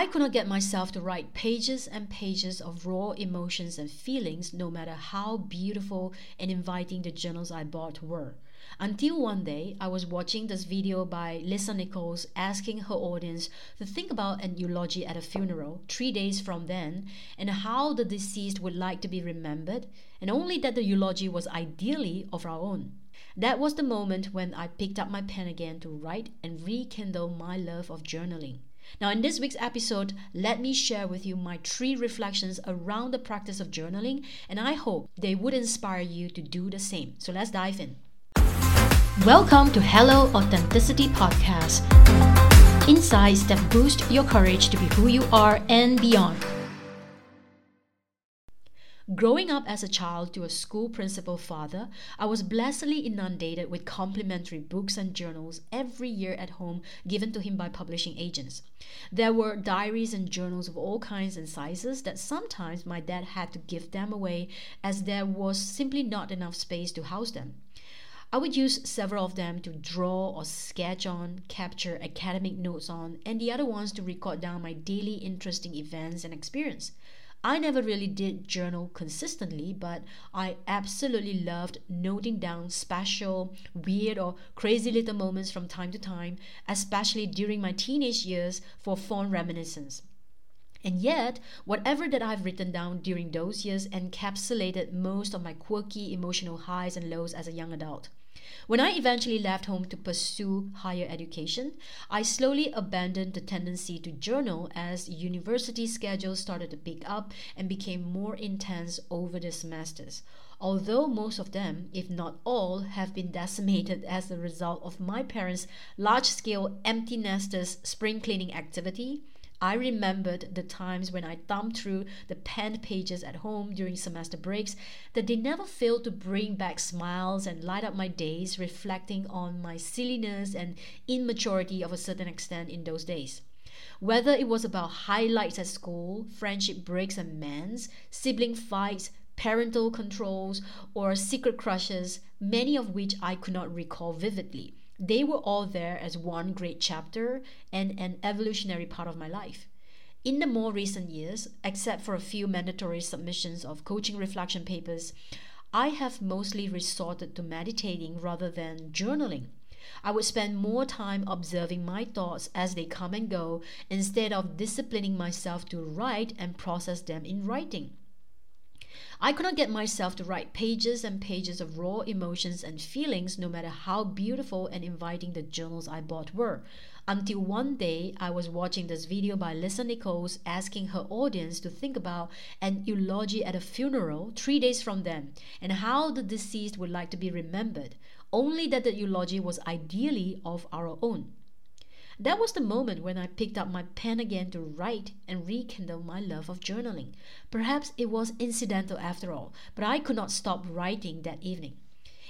I could not get myself to write pages and pages of raw emotions and feelings, no matter how beautiful and inviting the journals I bought were. Until one day, I was watching this video by Lisa Nichols asking her audience to think about an eulogy at a funeral three days from then and how the deceased would like to be remembered, and only that the eulogy was ideally of our own. That was the moment when I picked up my pen again to write and rekindle my love of journaling. Now, in this week's episode, let me share with you my three reflections around the practice of journaling, and I hope they would inspire you to do the same. So let's dive in. Welcome to Hello Authenticity Podcast. Insights that boost your courage to be who you are and beyond. Growing up as a child to a school principal father, I was blessedly inundated with complimentary books and journals every year at home given to him by publishing agents. There were diaries and journals of all kinds and sizes that sometimes my dad had to give them away as there was simply not enough space to house them. I would use several of them to draw or sketch on, capture academic notes on, and the other ones to record down my daily interesting events and experience. I never really did journal consistently, but I absolutely loved noting down special, weird, or crazy little moments from time to time, especially during my teenage years for fond reminiscence. And yet, whatever that I've written down during those years encapsulated most of my quirky emotional highs and lows as a young adult. When I eventually left home to pursue higher education, I slowly abandoned the tendency to journal as university schedules started to pick up and became more intense over the semesters. Although most of them, if not all, have been decimated as a result of my parents' large scale empty nesters spring cleaning activity, I remembered the times when I thumbed through the penned pages at home during semester breaks that they never failed to bring back smiles and light up my days, reflecting on my silliness and immaturity of a certain extent in those days. Whether it was about highlights at school, friendship breaks and mans, sibling fights, parental controls, or secret crushes, many of which I could not recall vividly they were all there as one great chapter and an evolutionary part of my life. In the more recent years, except for a few mandatory submissions of coaching reflection papers, I have mostly resorted to meditating rather than journaling. I would spend more time observing my thoughts as they come and go instead of disciplining myself to write and process them in writing. I could not get myself to write pages and pages of raw emotions and feelings, no matter how beautiful and inviting the journals I bought were. Until one day, I was watching this video by Lisa Nichols asking her audience to think about an eulogy at a funeral three days from then and how the deceased would like to be remembered, only that the eulogy was ideally of our own. That was the moment when I picked up my pen again to write and rekindle my love of journaling. Perhaps it was incidental after all, but I could not stop writing that evening.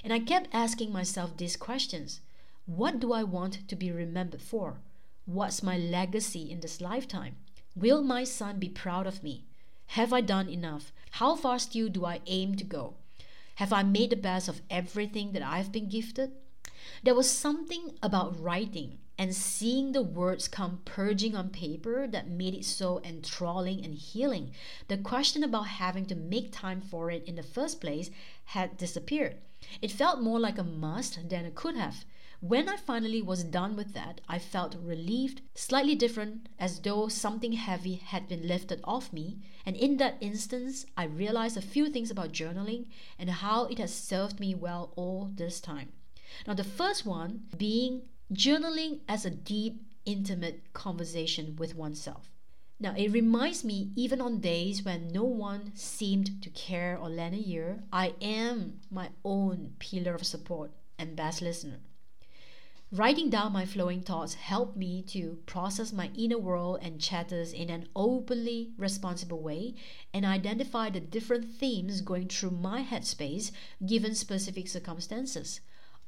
And I kept asking myself these questions What do I want to be remembered for? What's my legacy in this lifetime? Will my son be proud of me? Have I done enough? How far still do I aim to go? Have I made the best of everything that I've been gifted? There was something about writing and seeing the words come purging on paper that made it so enthralling and healing. The question about having to make time for it in the first place had disappeared. It felt more like a must than it could have. When I finally was done with that, I felt relieved, slightly different, as though something heavy had been lifted off me. And in that instance, I realized a few things about journaling and how it has served me well all this time. Now, the first one being journaling as a deep, intimate conversation with oneself. Now, it reminds me, even on days when no one seemed to care or lend a ear, I am my own pillar of support and best listener. Writing down my flowing thoughts helped me to process my inner world and chatters in an openly responsible way and identify the different themes going through my headspace given specific circumstances.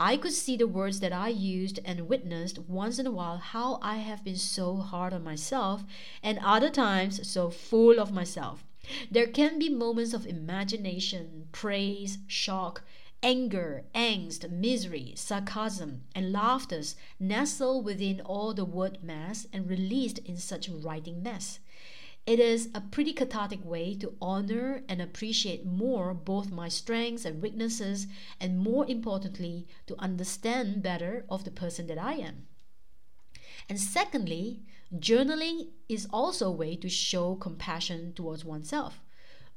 I could see the words that I used and witnessed once in a while how I have been so hard on myself and other times so full of myself. There can be moments of imagination, praise, shock, Anger, angst, misery, sarcasm, and laughters nestle within all the word mass and released in such writing mess. It is a pretty cathartic way to honor and appreciate more both my strengths and weaknesses, and more importantly, to understand better of the person that I am. And secondly, journaling is also a way to show compassion towards oneself.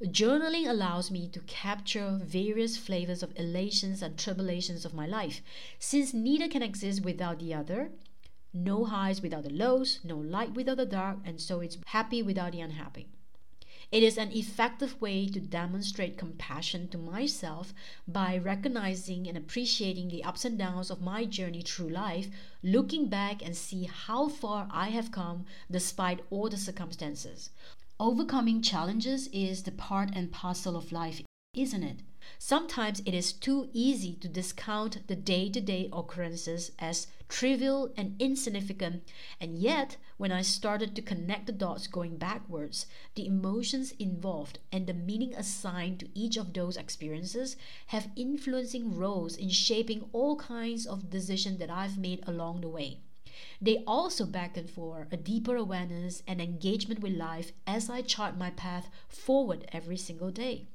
Journaling allows me to capture various flavors of elations and tribulations of my life. Since neither can exist without the other, no highs without the lows, no light without the dark, and so it's happy without the unhappy. It is an effective way to demonstrate compassion to myself by recognizing and appreciating the ups and downs of my journey through life, looking back and see how far I have come despite all the circumstances. Overcoming challenges is the part and parcel of life, isn't it? Sometimes it is too easy to discount the day to day occurrences as trivial and insignificant, and yet, when I started to connect the dots going backwards, the emotions involved and the meaning assigned to each of those experiences have influencing roles in shaping all kinds of decisions that I've made along the way. They also beckon for a deeper awareness and engagement with life as I chart my path forward every single day.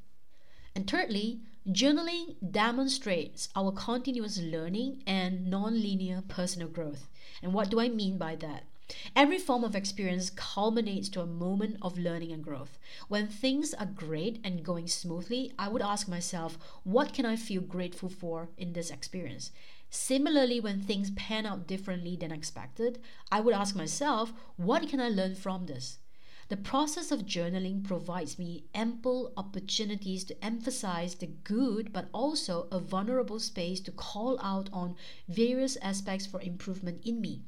And thirdly, journaling demonstrates our continuous learning and non-linear personal growth. And what do I mean by that? Every form of experience culminates to a moment of learning and growth. When things are great and going smoothly, I would ask myself, what can I feel grateful for in this experience? Similarly, when things pan out differently than expected, I would ask myself, what can I learn from this? The process of journaling provides me ample opportunities to emphasize the good, but also a vulnerable space to call out on various aspects for improvement in me.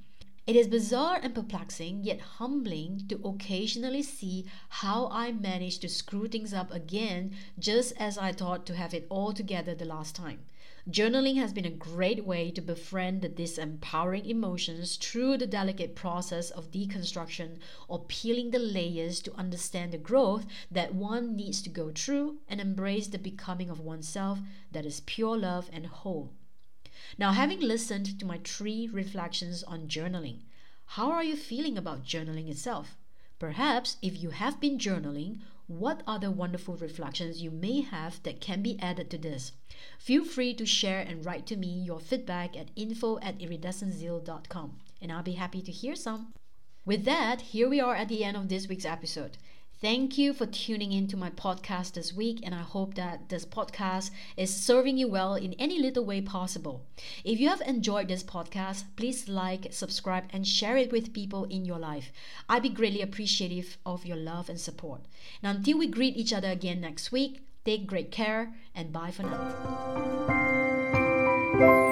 It is bizarre and perplexing, yet humbling to occasionally see how I managed to screw things up again just as I thought to have it all together the last time. Journaling has been a great way to befriend the disempowering emotions through the delicate process of deconstruction or peeling the layers to understand the growth that one needs to go through and embrace the becoming of oneself that is pure love and whole. Now, having listened to my three reflections on journaling, how are you feeling about journaling itself? Perhaps if you have been journaling, what other wonderful reflections you may have that can be added to this. Feel free to share and write to me your feedback at info at iridescentzeal.com and I'll be happy to hear some. With that, here we are at the end of this week's episode. Thank you for tuning in to my podcast this week, and I hope that this podcast is serving you well in any little way possible. If you have enjoyed this podcast, please like, subscribe, and share it with people in your life. I'd be greatly appreciative of your love and support. And until we greet each other again next week, take great care and bye for now.